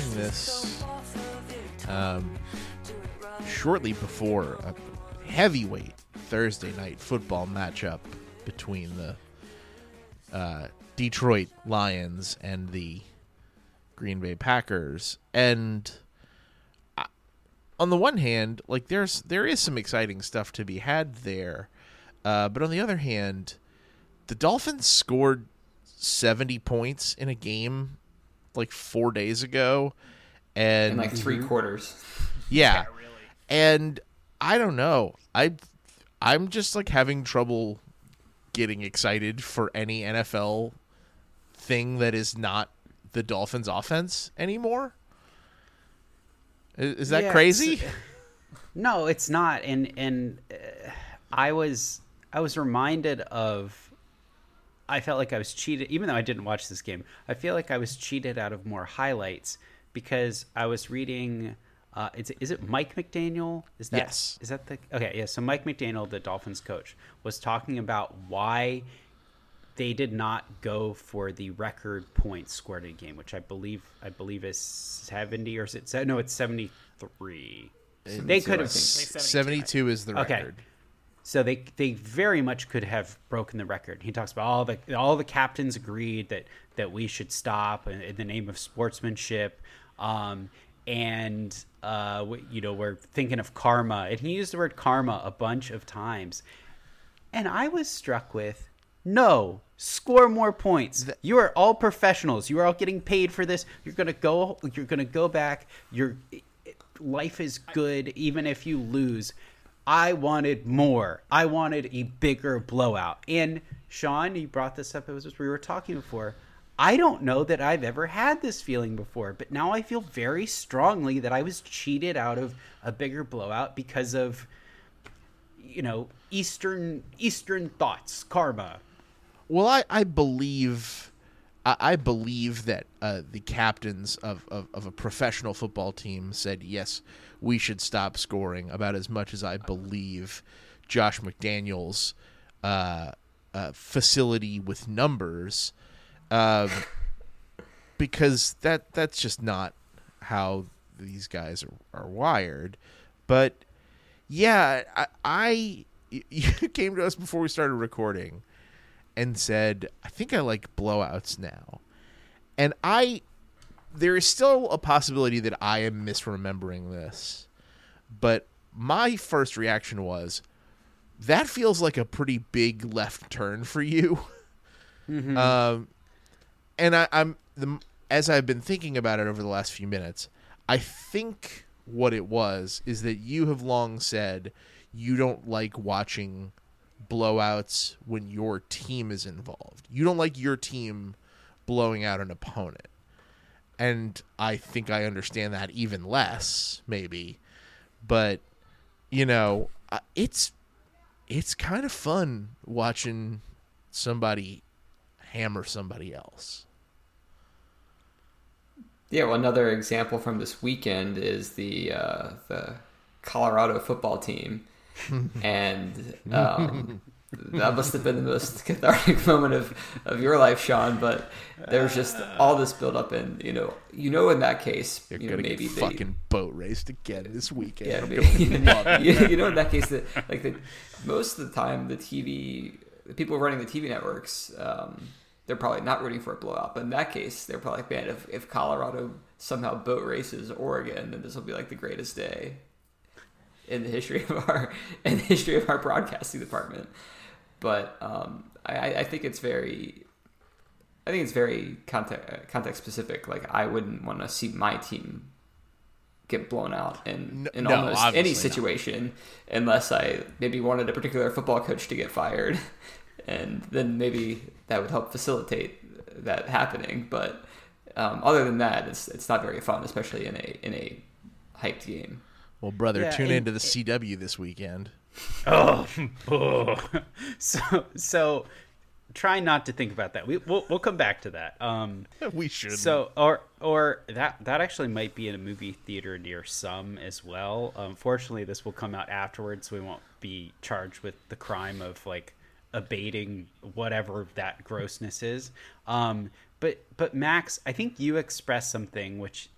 Recording this um, shortly before a heavyweight Thursday night football matchup between the uh, Detroit Lions and the Green Bay Packers. And I- on the one hand, like there's there is some exciting stuff to be had there, uh, but on the other hand, the Dolphins scored 70 points in a game like four days ago, and in like 3 quarters. yeah, really. and I don't know. I I'm just like having trouble getting excited for any NFL thing that is not the Dolphins offense anymore. Is, is that Yeah, crazy? it's- No, it's not. And and uh, I was I was reminded of. I felt like I was cheated, even though I didn't watch this game. I feel like I was cheated out of more highlights because I was reading. Uh, is, it, is it Mike McDaniel? Is that Yes. Is that the okay? Yeah. So Mike McDaniel, the Dolphins coach, was talking about why they did not go for the record points scored in a game, which I believe I believe is seventy or is it no? It's seventy three. They could have. 72 is the record. Okay. So they they very much could have broken the record. He talks about all the all the captains agreed that that we should stop in, in the name of sportsmanship, um, and uh, you know we're thinking of karma, and he used the word karma a bunch of times, and I was struck with no score more points. you are all professionals. You are all getting paid for this. You're gonna go. You're gonna go back. Your life is good even if you lose. I wanted more. I wanted a bigger blowout. And Sean, you brought this up it was as we were talking before. I don't know that I've ever had this feeling before, but now I feel very strongly that I was cheated out of a bigger blowout because of you know, eastern eastern thoughts, karma. Well, I, I believe I, believe that uh, the captains of, of, of a professional football team said yes, we should stop scoring about as much as I believe Josh McDaniels' uh, uh, facility with numbers, um, because that that's just not how these guys are, are wired. But yeah, I, I you came to us before we started recording and said, I think I like blowouts now. And I there is still a possibility that I am misremembering this. But my first reaction was that feels like a pretty big left turn for you. Um and I, I'm the as I've been thinking about it over the last few minutes, I think what it was is that you have long said you don't like watching blowouts when your team is involved. You don't like your team blowing out an opponent. And I think I understand that even less, maybe. But you know, it's it's kind of fun watching somebody hammer somebody else. Yeah, well, another example from this weekend is the uh, the Colorado football team, and um, that must have been the most cathartic moment of, of your life, Sean. But there's just all this build up, and you know, you know, in that case, They're you know, gonna maybe get they, fucking boat raced again this weekend. yeah, maybe, gonna love it. you, you know, in that case, that like the most of the time, the TV, the people running the TV networks, um, they're probably not rooting for a blowout. But in that case, they're probably like, man, if, if Colorado somehow boat races Oregon, then this will be like the greatest day in the history of our in the history of our broadcasting department. But um, I, I think it's very. I think it's very context, context specific. Like I wouldn't want to see my team get blown out in, in no, almost any obviously not. situation unless I maybe wanted a particular football coach to get fired, and then maybe that would help facilitate that happening. But Um, other than that, it's it's not very fun, especially in a in a hyped game. Well, brother, Yeah, tune and- into the CW this weekend. Oh, so so try not to think about that. We we'll, we'll come back to that. Um, we should. so or or that that actually might be in a movie theater near some as well. Unfortunately, this will come out afterwards, so we won't be charged with the crime of like abating whatever that grossness is. Um, but but Max, I think you expressed something which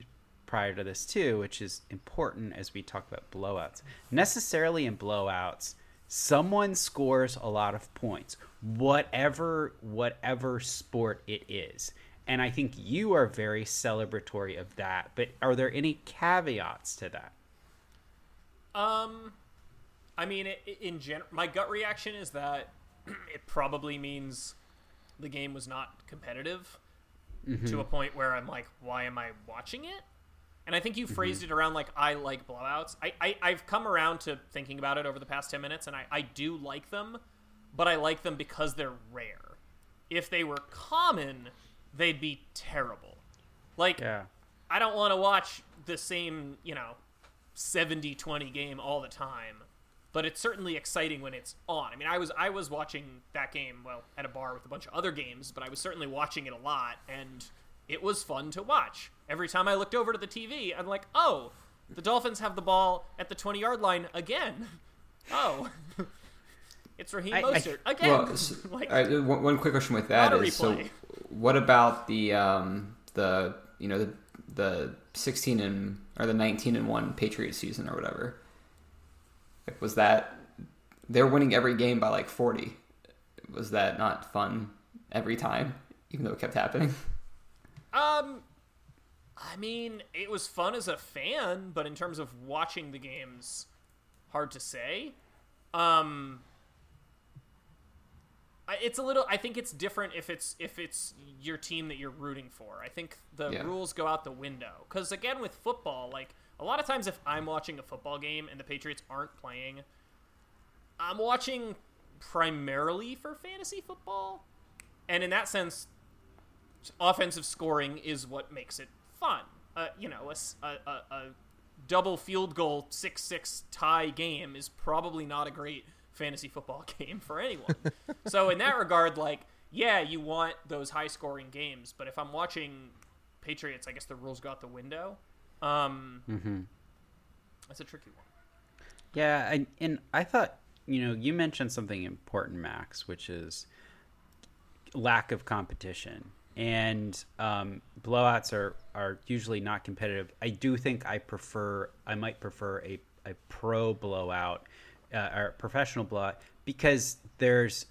prior to this too, which is important as we talk about blowouts. Necessarily in blowouts, someone scores a lot of points, whatever whatever sport it is. And I think you are very celebratory of that. But are there any caveats to that? Um, I mean, in general, my gut reaction is that it probably means the game was not competitive to a point where I'm like, why am I watching it? And I think you mm-hmm. phrased it around like I like blowouts. I, I I've come around to thinking about it over the past ten minutes, and I I do like them, but I like them because they're rare. If they were common, they'd be terrible. Like Yeah. I don't want to watch the same, you know, 70-20 game all the time, but it's certainly exciting when it's on. I mean, I was I was watching that game well at a bar with a bunch of other games, but I was certainly watching it a lot and it was fun to watch. Every time I looked over to the TV, I'm like, "Oh, the Dolphins have the ball at the 20-yard line again." Oh. it's Raheem I- I- Mostert again. Well, s like, all right, one, one quick question with that Lot so what about the um the you know the the 16 and or the 19 and 1 Patriots season or whatever like, was that they're winning every game by like 40 was that not fun every time even though it kept happening Um, I mean, it was fun as a fan, but in terms of watching the games, hard to say. Um, it's a little. I think it's different if it's if it's your team that you're rooting for. I think the Yeah. rules go out the window because again, with football, like a lot of times, if I'm watching a football game and the Patriots aren't playing, I'm watching primarily for fantasy football, and in that sense, offensive scoring is what makes it fun. Uh, you know, a, a, a double field goal six six tie game is probably not a great fantasy football game for anyone. so in that regard, like, yeah, you want those high scoring games, but if I'm watching Patriots, I guess the rules go out the window. Um, That's a tricky one. Yeah, and, and I thought, you know, you mentioned something important, Max, which is lack of competition. And um, blowouts are, are usually not competitive. I do think I prefer, I might prefer a, a pro blowout uh, or professional blowout because there's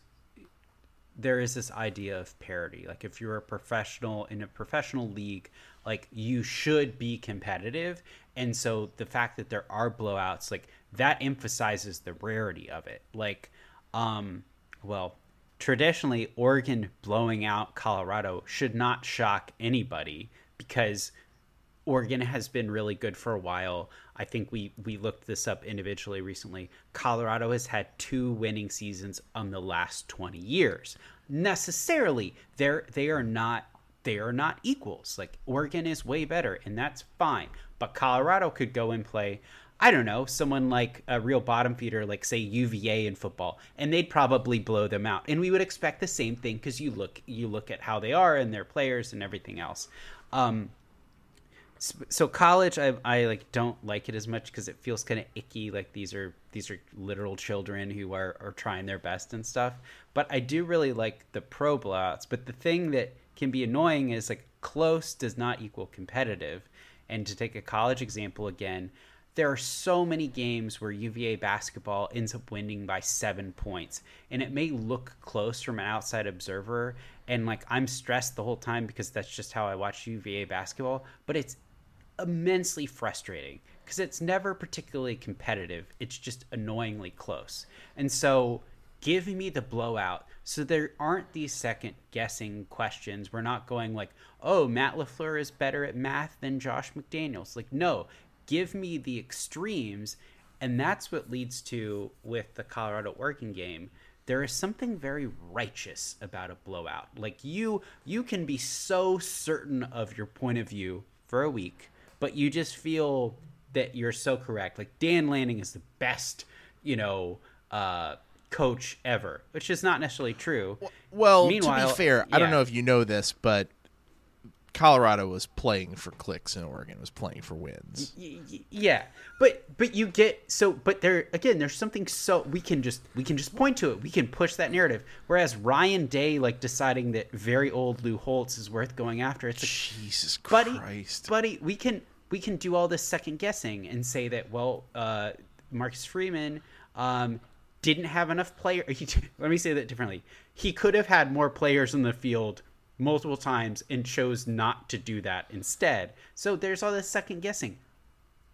there is this idea of parity. Like if you're a professional in a professional league, like you should be competitive. And so the fact that there are blowouts, like that emphasizes the rarity of it. Like, um, well, traditionally Oregon blowing out Colorado should not shock anybody because Oregon has been really good for a while. I think we we looked this up individually recently. Colorado has had two winning seasons on the last 20 years. Necessarily, they're they are not they are not equals. Like Oregon is way better and that's fine. But Colorado could go and play I don't know, someone like a real bottom feeder, like say UVA in football, and they'd probably blow them out. And we would expect the same thing because you look you look at how they are and their players and everything else. Um, so college I, I like don't like it as much because it feels kind of icky like these are these are literal children who are, are trying their best and stuff but i do really like the pro blowouts but the thing that can be annoying is like close does not equal competitive and to take a college example again there are so many games where uva basketball ends up winning by seven points and it may look close from an outside observer and like i'm stressed the whole time because that's just how i watch uva basketball but it's immensely frustrating because it's never particularly competitive. It's just annoyingly close. And so give me the blowout so there aren't these second guessing questions. We're not going like, oh, Matt LaFleur is better at math than Josh McDaniels. Like, no, give me the extremes. And that's what leads to with the Colorado Oregon game. there is something very righteous about a blowout. Like you you can be so certain of your point of view for a week, but you just feel that you're so correct. Like Dan Lanning is the best, you know, uh, coach ever, which is not necessarily true. Well, to Meanwhile- be fair, I don't know if you know this, but Colorado was playing for clicks and Oregon was playing for wins. Yeah but but you get so but there again there's something so we can just we can just point to it we can push that narrative whereas ryan day like deciding that very old lou holtz is worth going after it's like Jesus buddy Christ. buddy we can we can do all this second guessing and say that well uh marcus freeman um didn't have enough player let me say that differently he could have had more players in the field multiple times and chose not to do that instead so there's all this second guessing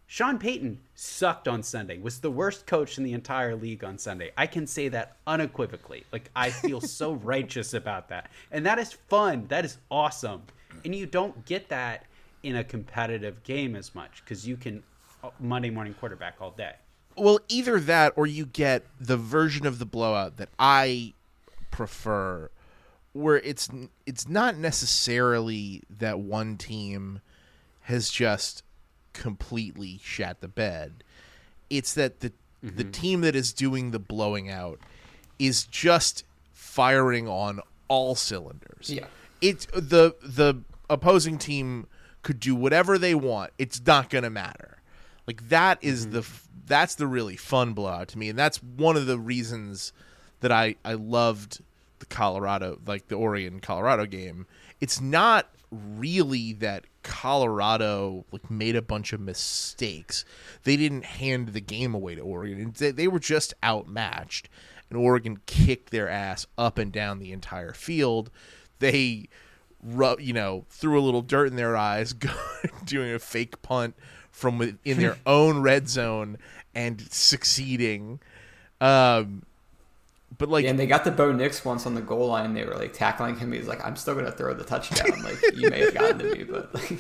Sean Payton sucked on Sunday, was the worst coach in the entire league on Sunday. I can say that unequivocally. Like, I feel so righteous about that. And that is fun. That is awesome. And you don't get that in a competitive game as much because you can uh, Monday morning quarterback all day. Well, either that or you get the version of the blowout that I prefer where it's it's not necessarily that one team has just completely shat the bed. It's that the the mm-hmm. team that is doing the blowing out is just firing on all cylinders. Yeah. It's the the opposing team could do whatever they want. It's not going to matter. Like that is mm-hmm. the that's the really fun blowout to me, and that's one of the reasons that I I loved the Colorado like the Oregon Colorado game. It's not really that Colorado like made a bunch of mistakes. They didn't hand the game away to Oregon. They, they were just outmatched, and Oregon kicked their ass up and down the entire field. They you know, threw a little dirt in their eyes, doing a fake punt from within their own red zone and succeeding. Um, but like, Yeah, and they got the Bo Nix once on the goal line. They were like tackling him. He's like, "I'm still gonna throw the touchdown." Like you may have gotten to me, but like,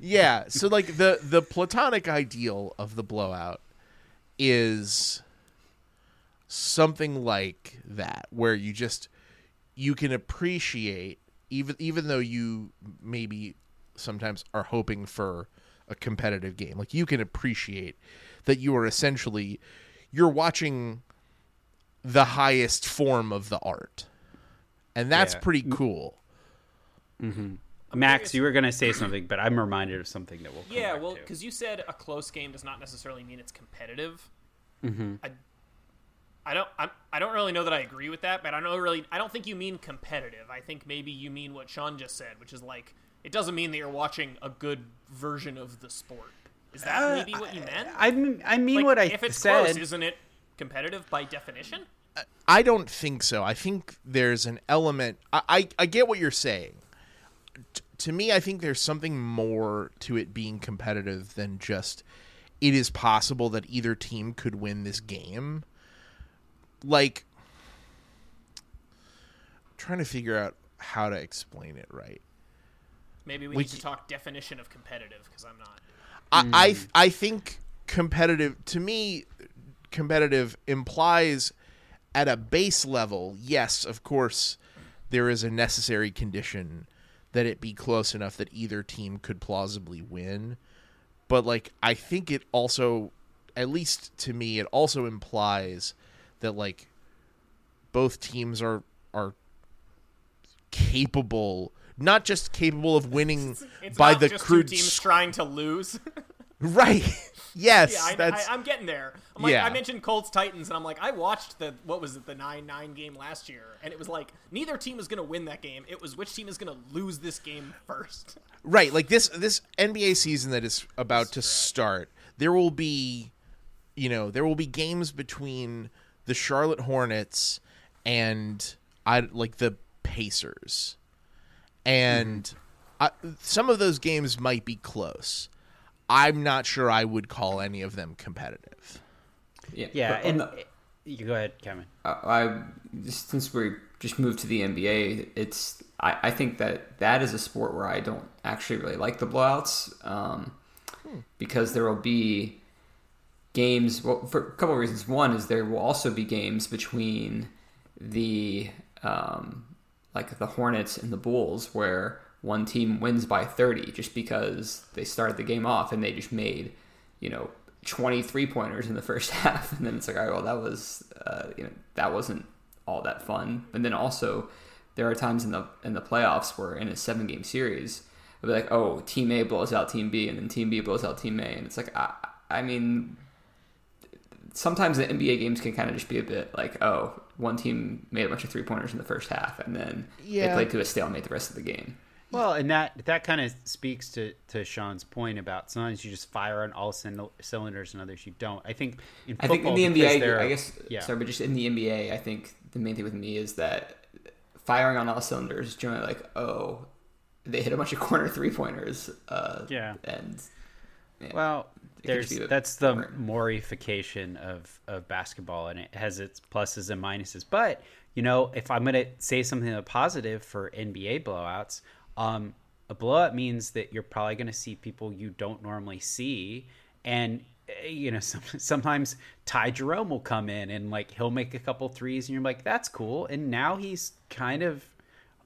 yeah. So like the the platonic ideal of the blowout is something like that, where you just you can appreciate even even though you maybe sometimes are hoping for a competitive game. Like you can appreciate that you are essentially you're watching the highest form of the art. And that's Yeah. pretty cool. Max, you were going to say something, but I'm reminded of something that we'll come Yeah, back well, because you said a close game does not necessarily mean it's competitive. Mm-hmm. I, I don't, I'm, I don't really know that I agree with that, but I don't really, I don't think you mean competitive. I think maybe you mean what Sean just said, which is like it doesn't mean that you're watching a good version of the sport. Is that maybe what you meant? I mean, I mean Like, what I if it's said. close, isn't it competitive by definition? I don't think so. I think there's an element. I, I, I get what you're saying. T- to me, I think there's something more to it being competitive than just it is possible that either team could win this game. Like, I'm trying to figure out how to explain it right. Maybe we, We need to talk definition of competitive because I'm not. I, I hmm. I think competitive to me competitive implies at a base level yes of course there is a necessary condition that it be close enough that either team could plausibly win but like I think it also at least to me it also implies that like both teams are are capable not just capable of winning It's by the crude teams sc- trying to lose. Right. Yes. yeah, I, that's I, I'm getting there. I'm like, Yeah. I mentioned Colts Titans, and I'm like, I watched the what was it, the nine nine game last year, and it was like neither team was going to win that game. It was which team is going to lose this game first. right. Like this this NBA season that is about to start. There will be, you know, there will be games between the Charlotte Hornets and I like the Pacers, and mm-hmm. I, some of those games might be close. I'm not sure I would call any of them competitive. yeah, yeah, and the- you go ahead, Kevin. I, I since we just moved to the NBA, it's I, I think that that is a sport where I don't actually really like the blowouts um, because there will be games. Well, for a couple of reasons. One is there will also be games between the um, like the Hornets and the Bulls, where one team wins by 30 just because they started the game off and they just made, you know, 23 pointers in the first half, and then it's like, all right, well, that was, uh, you know, that wasn't all that fun. And then also, there are times in the in the playoffs where in a seven game series, it'll be like, oh, Team A blows out Team B, and then Team B blows out Team A, and it's like, I, I mean, sometimes the NBA games can kind of just be a bit like, oh, one team made a bunch of three pointers in the first half, and then Yeah. they played to a stalemate the rest of the game. Well, and that that kind of speaks to to Sean's point about sometimes you just fire on all cylinders and others you don't. I think in I football, think in the NBA, I guess, yeah. sorry, but just in the NBA, I think the main thing with me is that firing on all cylinders is generally like, oh, they hit a bunch of corner three pointers. Uh, Yeah. And yeah. Well, there's be a bit that's the morification of of basketball, and it has its pluses and minuses. But you know, if I'm gonna say something positive for NBA blowouts, um, a blowout means that you're probably gonna see people you don't normally see, and eh, you know, some, sometimes Ty Jerome will come in and like he'll make a couple threes, and you're like, that's cool, and now he's kind of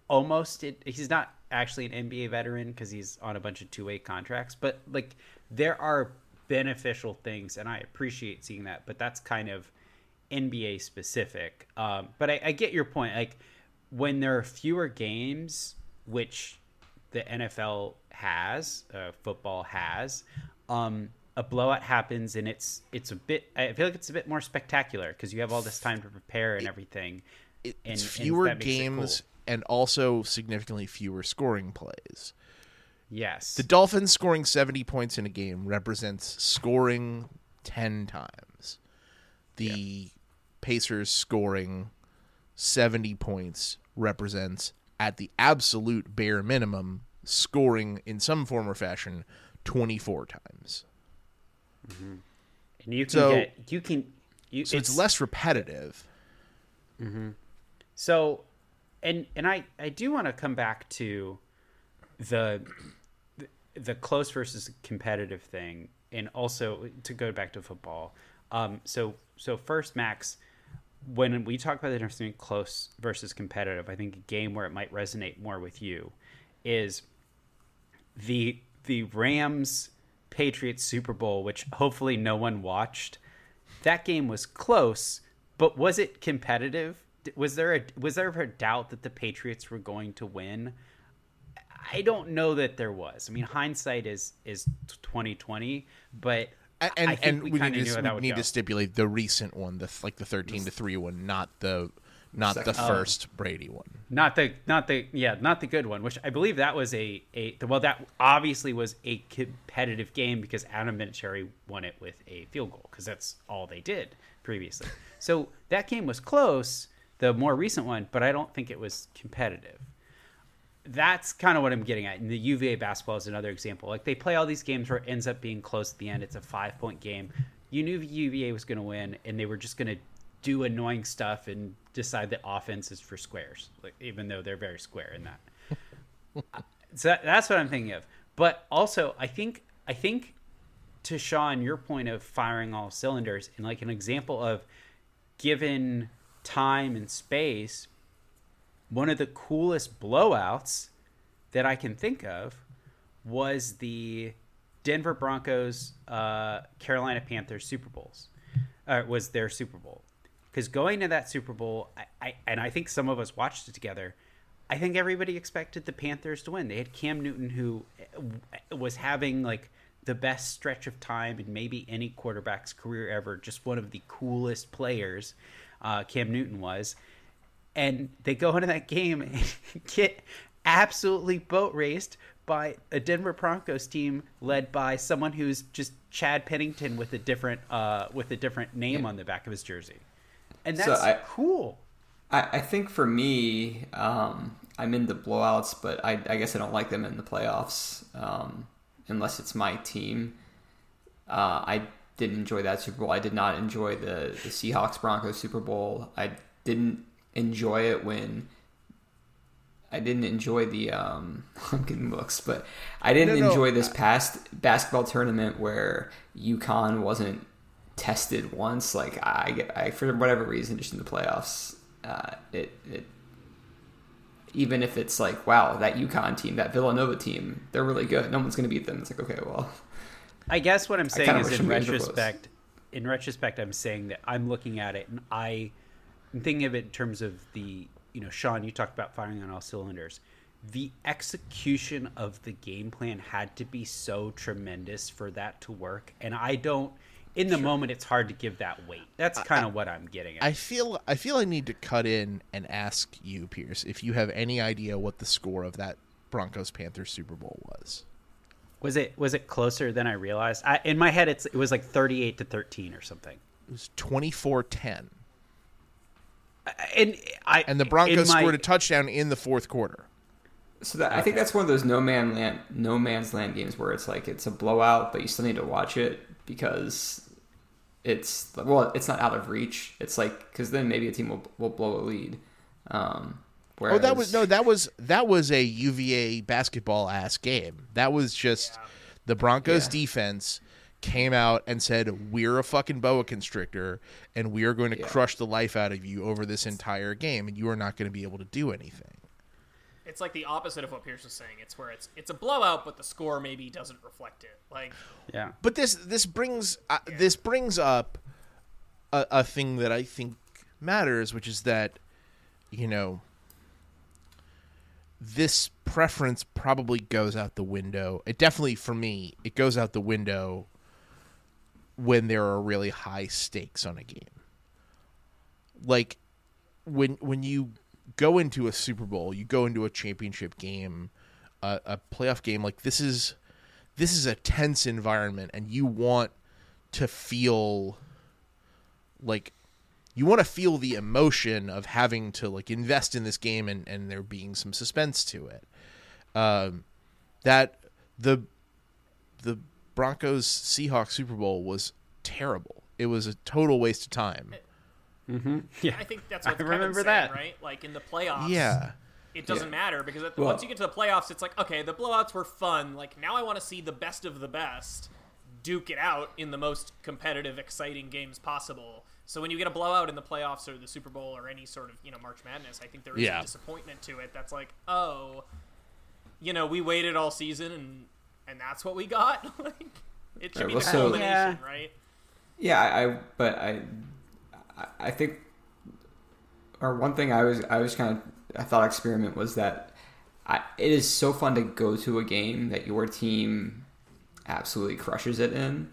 almost it, he's not actually an NBA veteran because he's on a bunch of two way contracts, but like there are beneficial things, and I appreciate seeing that. But that's kind of NBA specific. Um, but I, I get your point. Like when there are fewer games, which the NFL has, uh, football has. Um, a blowout happens and it's it's a bit. I feel like it's a bit more spectacular because you have all this time to prepare and everything. It- and- it's and fewer it games cool. and also significantly fewer scoring plays. Yes, The Dolphins scoring 70 points in a game represents scoring 10 times. The Pacers scoring 70 points represents, at the absolute bare minimum, scoring in some form or fashion 24 times. and you can So- get you can you. So it's, less repetitive. So, and and I I do want to come back to the the- the close versus competitive thing, and also to go back to football. Um, so so first, Max, when we talk about the difference between close versus competitive, I think a game where it might resonate more with you is the the Rams Patriots Super Bowl, which hopefully no one watched. That game was close, but was it competitive? Was there a was there a doubt that the Patriots were going to win? I don't know that there was. I mean, hindsight is is twenty twenty, but And, I and, we, we, need, to, we need go. to stipulate the recent one, the like the 13 to 3 one, not the not the Second. first Brady one. Not the not the yeah not the good one, which I believe that was a a well that obviously was a competitive game because Adam Vinatieri won it with a field goal because that's all they did previously. So that game was close, the more recent one, but I don't think it was competitive. That's kind of what I'm getting at. And the UVA basketball is another example. Like they play all these games where it ends up being close at the end. It's a five point game. You knew UVA was going to win, and they were just going to do annoying stuff and decide that offense is for squares, like even though they're very square in that. so that, that's what I'm thinking of. But also, I think I think to Sean, your point of firing all cylinders, and like an example of given time and space, one of the coolest blowouts that I can think of was the Denver Broncos, uh, Carolina Panthers Super Bowls. Uh, was their Super Bowl because going to that Super Bowl, I, I and I think some of us watched it together. I think everybody expected the Panthers to win. They had Cam Newton, who uh, was having like the best stretch of time in maybe any quarterback's career ever. Just one of the coolest players. Uh, Cam Newton was, and they go into that game and get absolutely boat raced by a Denver Broncos team led by someone who's just Chad Pennington with a different uh, with a different name on the back of his jersey, and So that's I- cool. I, I think for me, um, I'm into blowouts, but I, I guess I don't like them in the playoffs um, unless it's my team. Uh, I didn't enjoy that Super Bowl. I did not enjoy the, the Seahawks Broncos Super Bowl. I didn't enjoy it when I didn't enjoy the um, I'm getting looks, but I didn't No, no, enjoy this past basketball tournament where UConn wasn't tested once. Like I, I for whatever reason, just in the playoffs, uh, it it even if it's like wow that UConn team that Villanova team they're really good no one's going to beat them it's like okay well I guess what I'm saying is in the games were close. retrospect, in retrospect, I'm saying that I'm looking at it and I, I'm thinking of it in terms of the, you know, Sean, you talked about firing on all cylinders. The execution of the game plan had to be so tremendous for that to work, and I don't. In the moment, it's hard to give that weight. That's kind of what I'm getting at. I feel I feel I need to cut in and ask you, Pierce, if you have any idea what the score of that Broncos Panthers Super Bowl was. was it was it closer than I realized? I, in my head, it's it was like 38 to 13 or something. It was 24-10. And I And the Broncos my- scored a touchdown in the fourth quarter. So that, I think that's one of those no man land, no man's land games where it's like it's a blowout, but you still need to watch it because it's well, it's not out of reach. It's like because then maybe a team will will blow a lead. Um, whereas, Oh, that was no, that was that was a UVA basketball ass game. That was just the Broncos Yeah. defense came out and said, "We're a fucking boa constrictor, and we are going to Yeah. crush the life out of you over this entire game, and you are not going to be able to do anything." It's like the opposite of what Pierce was saying. It's where it's it's a blowout, but the score maybe doesn't reflect it. Like yeah. But this this brings uh, this brings up a, a thing that I think matters, which is that you know this preference probably goes out the window. It definitely for me it goes out the window when there are really high stakes on a game. Like when when you go into a Super Bowl, you go into a championship game, a, a playoff game like this is this is a tense environment and you want to feel like you want to feel the emotion of having to like invest in this game and, and there being some suspense to it um, that the the broncos seahawks super bowl was terrible it was a total waste of time mm-hmm. Yeah. I think that's what I what remember Kevin's saying, that. right? Like in the playoffs, yeah it doesn't Yeah. matter because at, Well- once you get to the playoffs, it's like okay, the blowouts were fun. Like now I want to see the best of the best duke it out in the most competitive, exciting games possible. So when you get a blowout in the playoffs or the Super Bowl or any sort of you know March Madness, I think there is Yeah. a disappointment to it. That's like, oh, you know, we waited all season and and that's what we got. like it should Right, be well, the so- culmination, Yeah. right? Yeah, I, I but I, I- I think, or one thing I was I was kind of I thought experiment was that I, it is so fun to go to a game that your team absolutely crushes it in.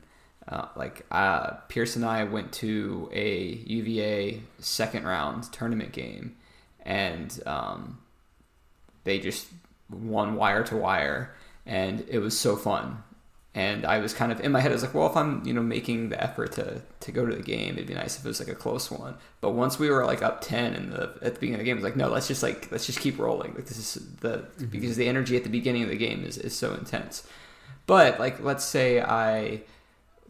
Uh, like uh, Pierce and I went to a UVA second round tournament game, and um, they just won wire to wire, and it was so fun. And I was kind of in my head, I was like, well, if I'm you know making the effort to to go to the game, it'd be nice if it was like a close one. But once we were like up ten in the at the beginning of the game, I was like, no, let's just like let's just keep rolling. Like this is the mm-hmm. because the energy at the beginning of the game is is so intense. But like, let's say I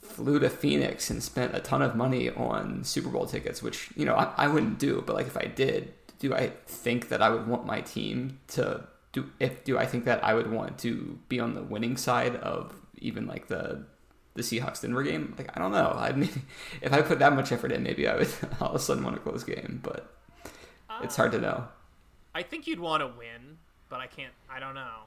flew to Phoenix and spent a ton of money on Super Bowl tickets, which you know I, I wouldn't do. But like if I did, do I think that I would want my team to do? If do I think that I would want to be on the winning side of even like the the Seahawks Denver game? Like I don't know. I mean, if I put that much effort in, maybe I would all of a sudden want a close game. But it's hard to know. I think you'd want to win, but I can't. I don't know.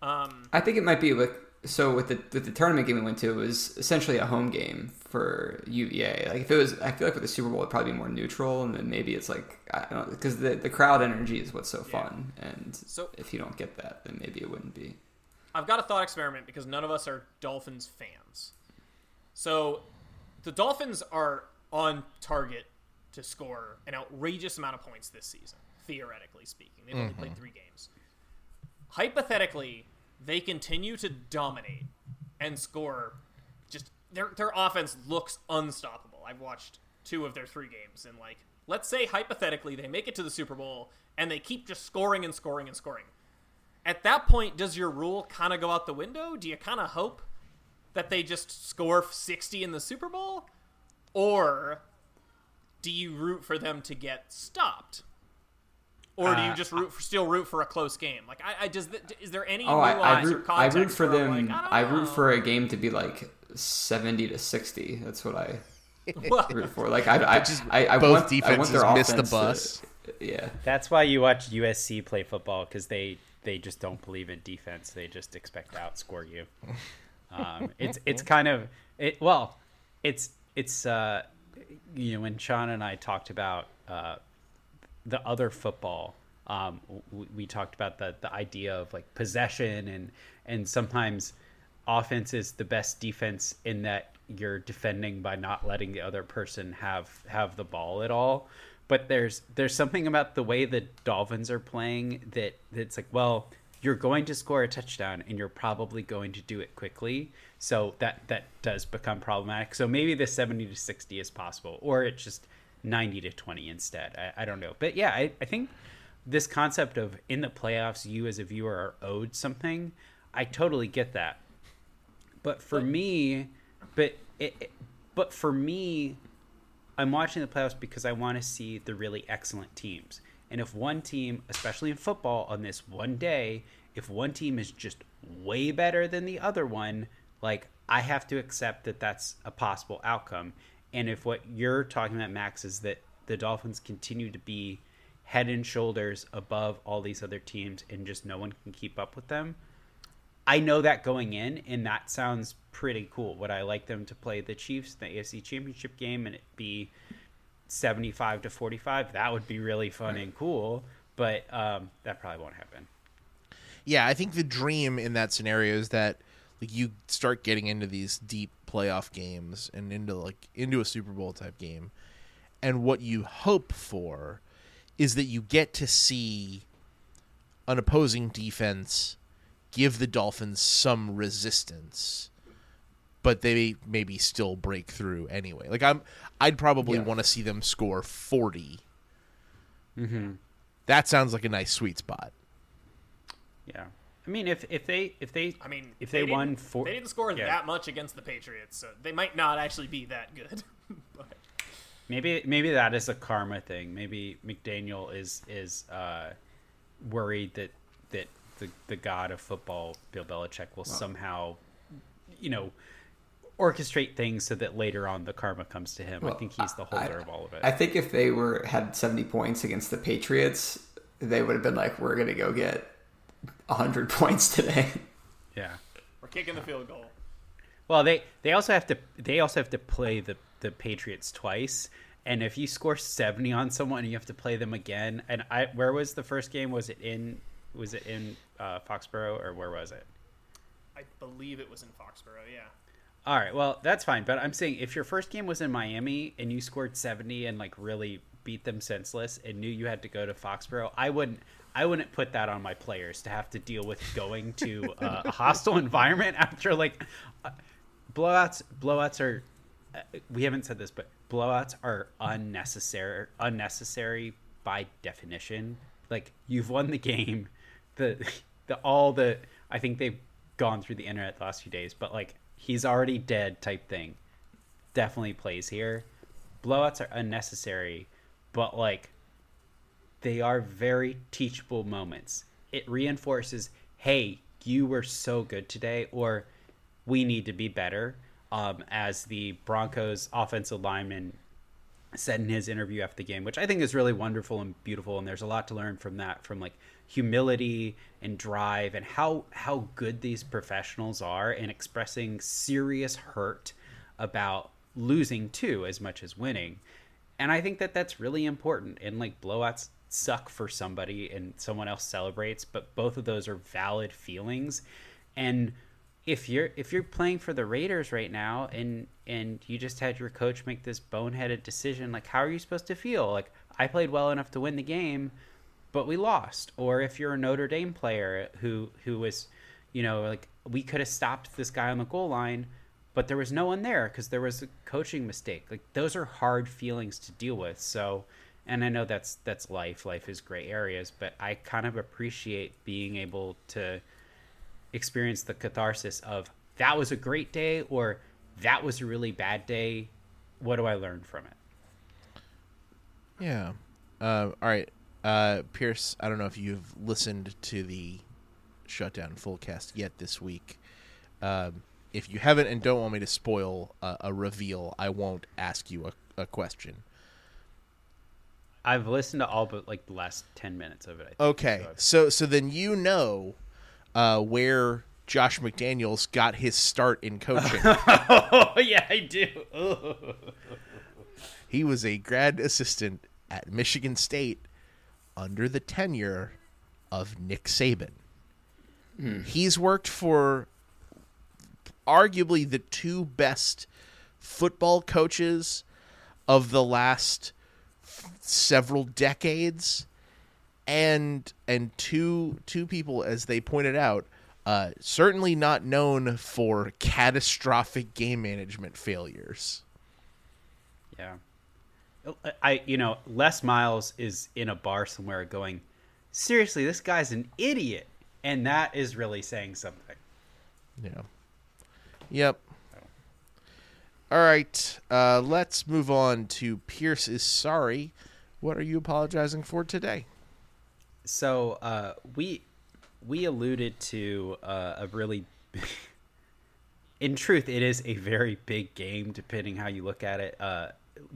Um, I think it might be like so with the with the tournament game we went to it was essentially a home game for UVA. Like if it was, I feel like with the Super Bowl it'd probably be more neutral, and then maybe it's like I don't know because the the crowd energy is what's so Yeah. fun, and So- if you don't get that, then maybe it wouldn't be. I've got a thought experiment because none of us are Dolphins fans. So the Dolphins are on target to score an outrageous amount of points this season, theoretically speaking. They've only mm-hmm. played three games. Hypothetically, they continue to dominate and score just their their offense looks unstoppable. I've watched two of their three games and like let's say hypothetically they make it to the Super Bowl and they keep just scoring and scoring and scoring at that point, does your rule kind of go out the window? Do you kind of hope that they just score 60 in the Super Bowl? Or do you root for them to get stopped? Or do you Uh, just root for, still root for a close game? Like, I, I does th- is there any Oh, I, I nuance or root I root for them. like, I, I, root for a game to be like seventy to sixty. That's what I Well, root for. Like I I just I, I both want, I want defenses their missed the offense to- bus. Yeah. That's why you watch USC play football because they they just don't believe in defense. They just expect to outscore you. Um, it's it's kind of it. Well, it's it's uh, you know when Sean and I talked about uh, the other football. Um, we, we talked about the the idea of like possession and and sometimes offense is the best defense in that you're defending by not letting the other person have have the ball at all. But there's there's something about the way the Dolphins are playing that that's like, well, you're going to score a touchdown and you're probably going to do it quickly. So that that does become problematic. So maybe the 70 to 60 is possible, or it's just 90 to 20 instead. I, I don't know. But yeah, I, I think this concept of in the playoffs, you as a viewer are owed something. I totally get that. But for me, but it, it- but for me, I'm watching the playoffs because I want to see the really excellent teams. And if one team, especially in football, on this one day, if one team is just way better than the other one, like I have to accept that that's a possible outcome. And if what you're talking about, Max, is that the Dolphins continue to be head and shoulders above all these other teams and just no one can keep up with them, I know that going in, and that sounds pretty cool. Would I like them to play the Chiefs in the AFC Championship game and it be seventy-five to forty-five? That would be really fun and cool, but um, that probably won't happen. Yeah, I think the dream in that scenario is that like you start getting into these deep playoff games and into like into a Super Bowl type game, and what you hope for is that you get to see an opposing defense give the Dolphins some resistance, but they maybe still break through anyway. Like I'm, I'd probably Yeah. want to see them score 40 Mm-hmm. That sounds like a nice sweet spot. Yeah, I mean, if if they if they I mean, if they, didn't- won four, they didn't score yeah. that much against the Patriots, so they might not actually be that good. but Maybe maybe that is a karma thing. Maybe McDaniel is is uh, worried that that the the god of football, Bill Belichick, will somehow, you know, orchestrate things so that later on the karma comes to him. I think he's the I- holder of all of it. I think if they were had 70 points against the Patriots, they would have been like, "We're gonna go get 100 points today." yeah. we're kicking the field goal. Well, they they also have to they also have to play the the Patriots twice. And if you score seventy on someone, you have to play them again. And I, where was the first game? Was it in? Was it in uh, Foxborough or where was it? I believe it was in Foxborough. Yeah. All right, well that's fine. But I'm saying if your first game was in Miami and you scored seventy and like really beat them senseless and knew you had to go to Foxborough, I wouldn't. I wouldn't put that on my players to have to deal with going to uh, a hostile environment after like uh, blowouts. Blowouts are. Uh, we haven't said this, but blowouts are unnecessary. Unnecessary by definition. Like you've won the game. The the all the I think they've gone through the internet the last few days, but like he's already dead type thing. Definitely plays here. Blowouts are unnecessary, but like they are very teachable moments. It reinforces, hey, you were so good today, or we need to be better. Um, as the Broncos offensive lineman said in his interview after the game, which I think is really wonderful and beautiful, and there's a lot to learn from that, from like humility and drive, and how how good these professionals are in expressing serious hurt about losing too, as much as winning. And I think that that's really important. in like blowouts suck for somebody, and someone else celebrates, but both of those are valid feelings. And if you're if you're playing for the Raiders right now and and you just had your coach make this boneheaded decision like how are you supposed to feel? Like I played well enough to win the game but we lost. Or if you're a Notre Dame player who who was you know like we could have stopped this guy on the goal line but there was no one there because there was a coaching mistake. Like those are hard feelings to deal with. So and I know that's that's life life is gray areas but I kind of appreciate being able to experience the catharsis of that was a great day or that was a really bad day. What do I learn from it? Yeah. Uh, all right. Uh, Pierce, I don't know if you've listened to the Shutdown Fullcast yet this week. Um, if you haven't and don't want me to spoil a, a reveal, I won't ask you a, a question. I've listened to all but like the last ten minutes of it. I think, Okay, so so so then you know uh, where Josh McDaniels got his start in coaching. Oh yeah, I do. Ugh. he was a grad assistant at Michigan State under the tenure of Nick Saban. He's worked for arguably the two best football coaches of the last several decades and and two two people as they pointed out uh, certainly not known for catastrophic game management failures Yeah. I you know, Les Miles is in a bar somewhere going, seriously, this guy's an idiot, and that is really saying something. Yeah. Yep. All right. Uh, let's move on to Pierce is sorry. What are you apologizing for today? So uh, we we alluded to uh, a really, in truth, it is a very big game depending how you look at it. Uh,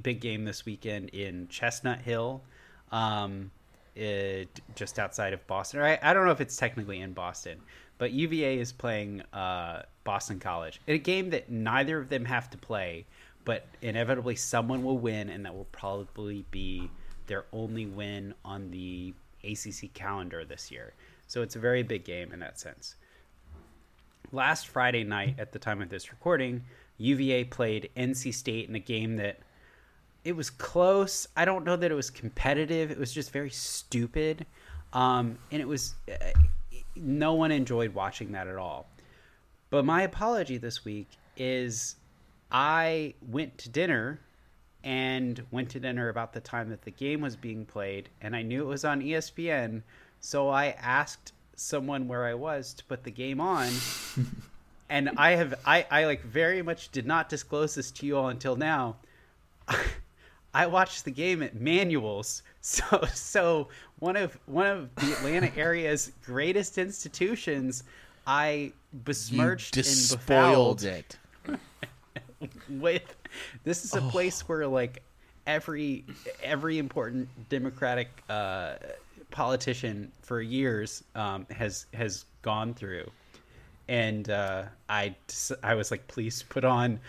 big game this weekend in Chestnut Hill, um, it, just outside of Boston. I, I don't know if it's technically in Boston, but UVA is playing uh, Boston College in a game that neither of them have to play, but inevitably someone will win, and that will probably be their only win on the ACC calendar this year. So it's a very big game in that sense. Last Friday night, at the time of this recording, UVA played NC State in a game that it was close. I don't know that it was competitive. It was just very stupid, um, and it was uh, no one enjoyed watching that at all. But my apology this week is I went to dinner and went to dinner about the time that the game was being played, and I knew it was on ESPN, so I asked someone where I was to put the game on. and I have I, I like very much did not disclose this to you all until now. I watched the game at Manuel's. So so one of one of the Atlanta area's greatest institutions I besmirched you and despoiled befouled it. with this is a place where like every every important democratic uh, politician for years um, has has gone through and uh, I I was like please put on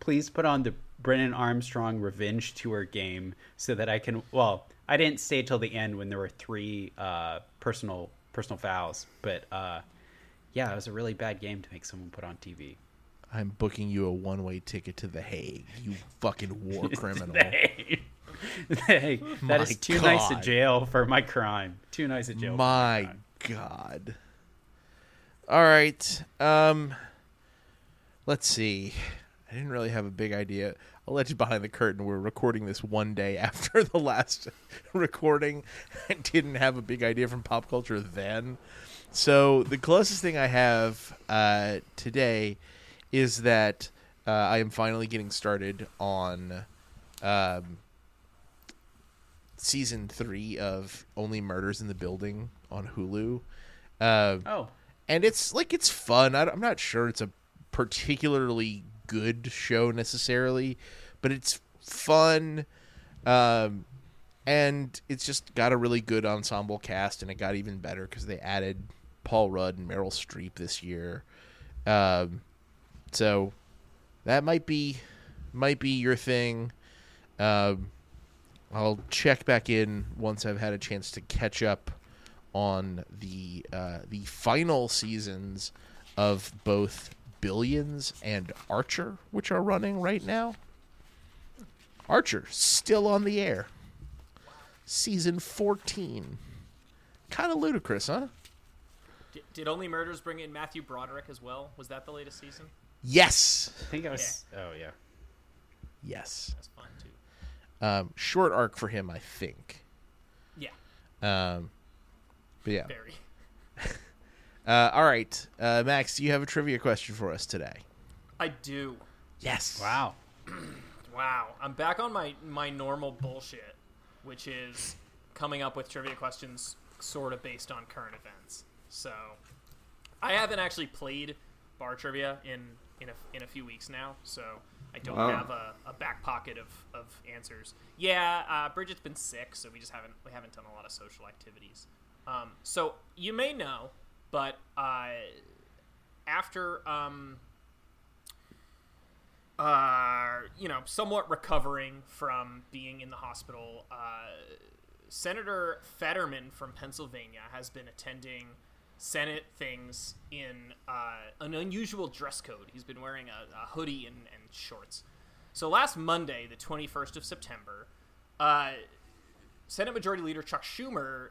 please put on the Brennan Armstrong revenge tour game so that I can well I didn't stay till the end when there were three uh, personal personal fouls but uh, yeah it was a really bad game to make someone put on TV I'm booking you a one way ticket to The Hague, you fucking war criminal. Hey, hey, that My is too nice a jail for my crime. Too nice a jail. for My. God. All right. Um let's see. I didn't really have a big idea. I'll let you behind the curtain. We're recording this one day after the last recording. I didn't have a big idea from pop culture then. So the closest thing I have uh, today is that uh, I am finally getting started on um, season three of Only Murders in the Building on Hulu. Uh, Oh, and it's like it's fun. I, am not sure it's a particularly good show necessarily, but it's fun, um, and it's just got a really good ensemble cast, and it got even better because they added Paul Rudd and Meryl Streep this year. Um, so that might be might be your thing. Um, I'll check back in once I've had a chance to catch up on the uh, the final seasons of both Billions and Archer, which are running right now. Archer still on the air. Season 14. Kind of ludicrous, huh? Did, did Only Murders bring in Matthew Broderick as well? Was that the latest season? Yes. I think I was. Oh yeah. Yes. That's fun too. Um, short arc for him, I think. Yeah, Um, but yeah. very. Uh, all right. Uh, Max, do you have a trivia question for us today? I do. Yes. Wow. Wow, I'm back on my my normal bullshit, which is coming up with trivia questions sort of based on current events. So, I haven't actually played bar trivia in in a, in a few weeks now, so I don't Wow. have a, a back pocket of, of answers. Yeah, uh, Bridget's been sick, so we just haven't we haven't done a lot of social activities. Um, so you may know, but uh, after um, uh, you know, somewhat recovering from being in the hospital, uh, Senator Fetterman from Pennsylvania has been attending Senate things in uh, an unusual dress code. He's been wearing a, a hoodie and, and shorts. So last Monday, the 21st of September, uh, Senate Majority Leader Chuck Schumer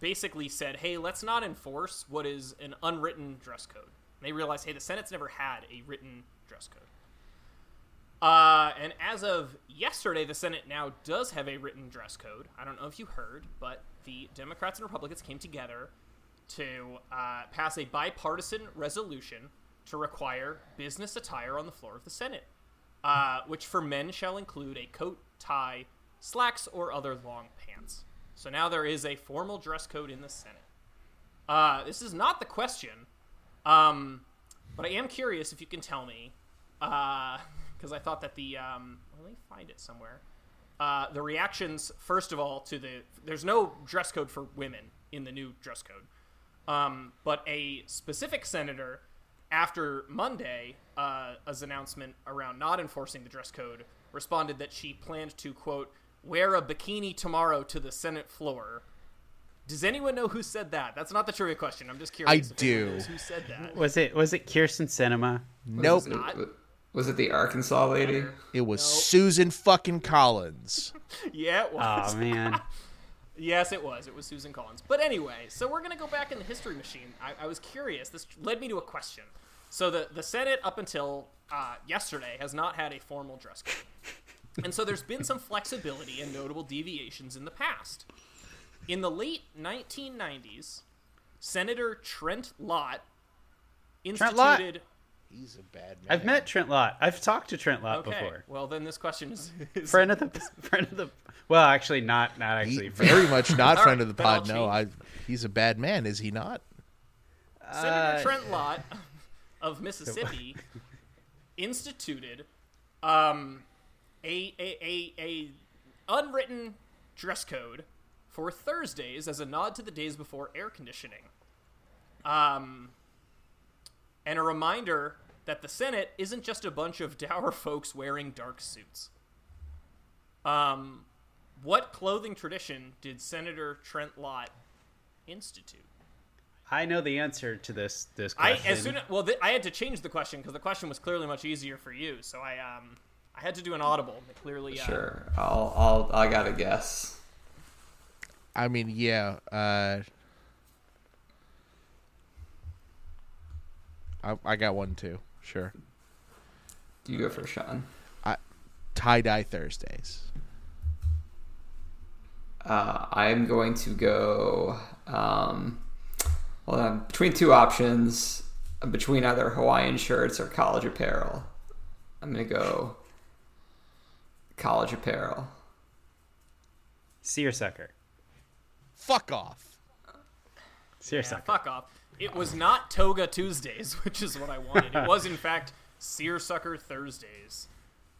basically said, hey, let's not enforce what is an unwritten dress code. And they realized, hey, the Senate's never had a written dress code. Uh, and as of yesterday, the Senate now does have a written dress code. I don't know if you heard, but the Democrats and Republicans came together to uh, pass a bipartisan resolution to require business attire on the floor of the Senate, uh, which for men shall include a coat, tie, slacks, or other long pants. So now there is a formal dress code in the Senate. Uh, this is not the question, um, but I am curious if you can tell me, because I thought that the um, let me find it somewhere. Uh, the reactions, first of all, to the there's no dress code for women in the new dress code, um, but a specific senator after Monday, uh, announcement around not enforcing the dress code, responded that she planned to quote wear a bikini tomorrow to the Senate floor. Does anyone know who said that? That's not the trivia question. I'm just curious. I do. Who said that? Was it was it Kyrsten Sinema? Nope. Was it, was it the Arkansas lady? It was Nope. Susan fucking Collins. Yeah, it was. Oh man. Yes, it was. It was Susan Collins. But anyway, so we're going to go back in the history machine. I, I was curious. This led me to a question. So the, the Senate, up until uh, yesterday, has not had a formal dress code. And so there's been some flexibility and notable deviations in the past. In the late 1990s, Senator Trent Lott instituted. Trent Lott? instituted. He's a bad man. I've met Trent Lott. I've talked to Trent Lott Okay, before. well then this question is, is Friend of the friend of the. Well, actually, not not actually. friend. very much not friend right, of the pod. No, I. He's a bad man, is he not? Senator Uh, Trent Lott of Mississippi instituted um, a, a, a, a unwritten dress code for Thursdays as a nod to the days before air conditioning. Um, and a reminder that the Senate isn't just a bunch of dour folks wearing dark suits. Um, what clothing tradition did Senator Trent Lott institute? I know the answer to this this I question. as soon as, well, th- I had to change the question because the question was clearly much easier for you. So I um I had to do an audible. It clearly, uh, Sure. I'll I'll I gotta guess. I mean, yeah. Uh, I, I got one too. Sure. Do you go first, Sean. Tie dye Thursdays. Uh, I'm going to go. Um, hold on. Between two options, between either Hawaiian shirts or college apparel, I'm gonna go college apparel. Seersucker. Fuck off. Seersucker. Yeah, fuck off. It was not Toga Tuesdays, which is what I wanted. It was in fact Seersucker Thursdays.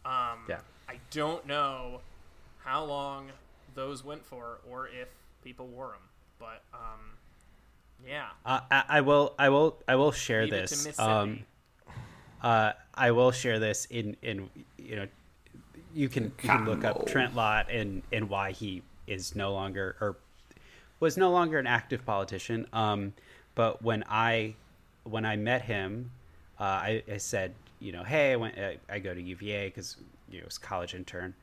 Um, Yeah. I don't know how long those went for, or if people wore them, but um, yeah. Uh, I, I will. I will. I will share Leave it to this. Um, uh, I will share this in in you know, you can you can look up Trent Lott and and why he is no longer or was no longer an active politician. Um, but when I when I met him, uh, I, I said, you know, hey, I went I, I go to UVA because you know, it was a college intern,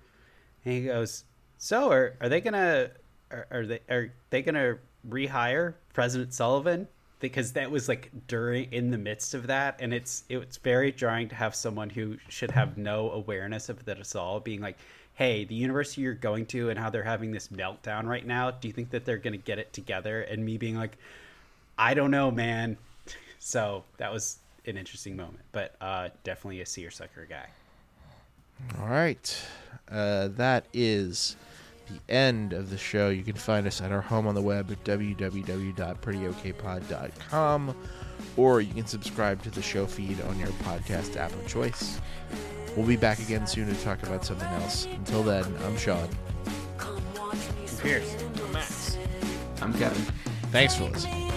and he goes, so are are they gonna are, are they are they gonna rehire President Sullivan? Because that was like during in the midst of that, and it's it's very jarring to have someone who should have no awareness of that at all being like, "Hey, the university you're going to and how they're having this meltdown right now. Do you think that they're going to get it together?" And me being like, "I don't know, man." So that was an interesting moment, but uh, definitely a seersucker guy. All right. Uh, that is the end of the show. You can find us at our home on the web at www.prettyokpod.com or you can subscribe to the show feed on your podcast app of choice. We'll be back again soon to talk about something else. Until then, I'm Sean. Pierce. Max. I'm Kevin. Thanks for listening.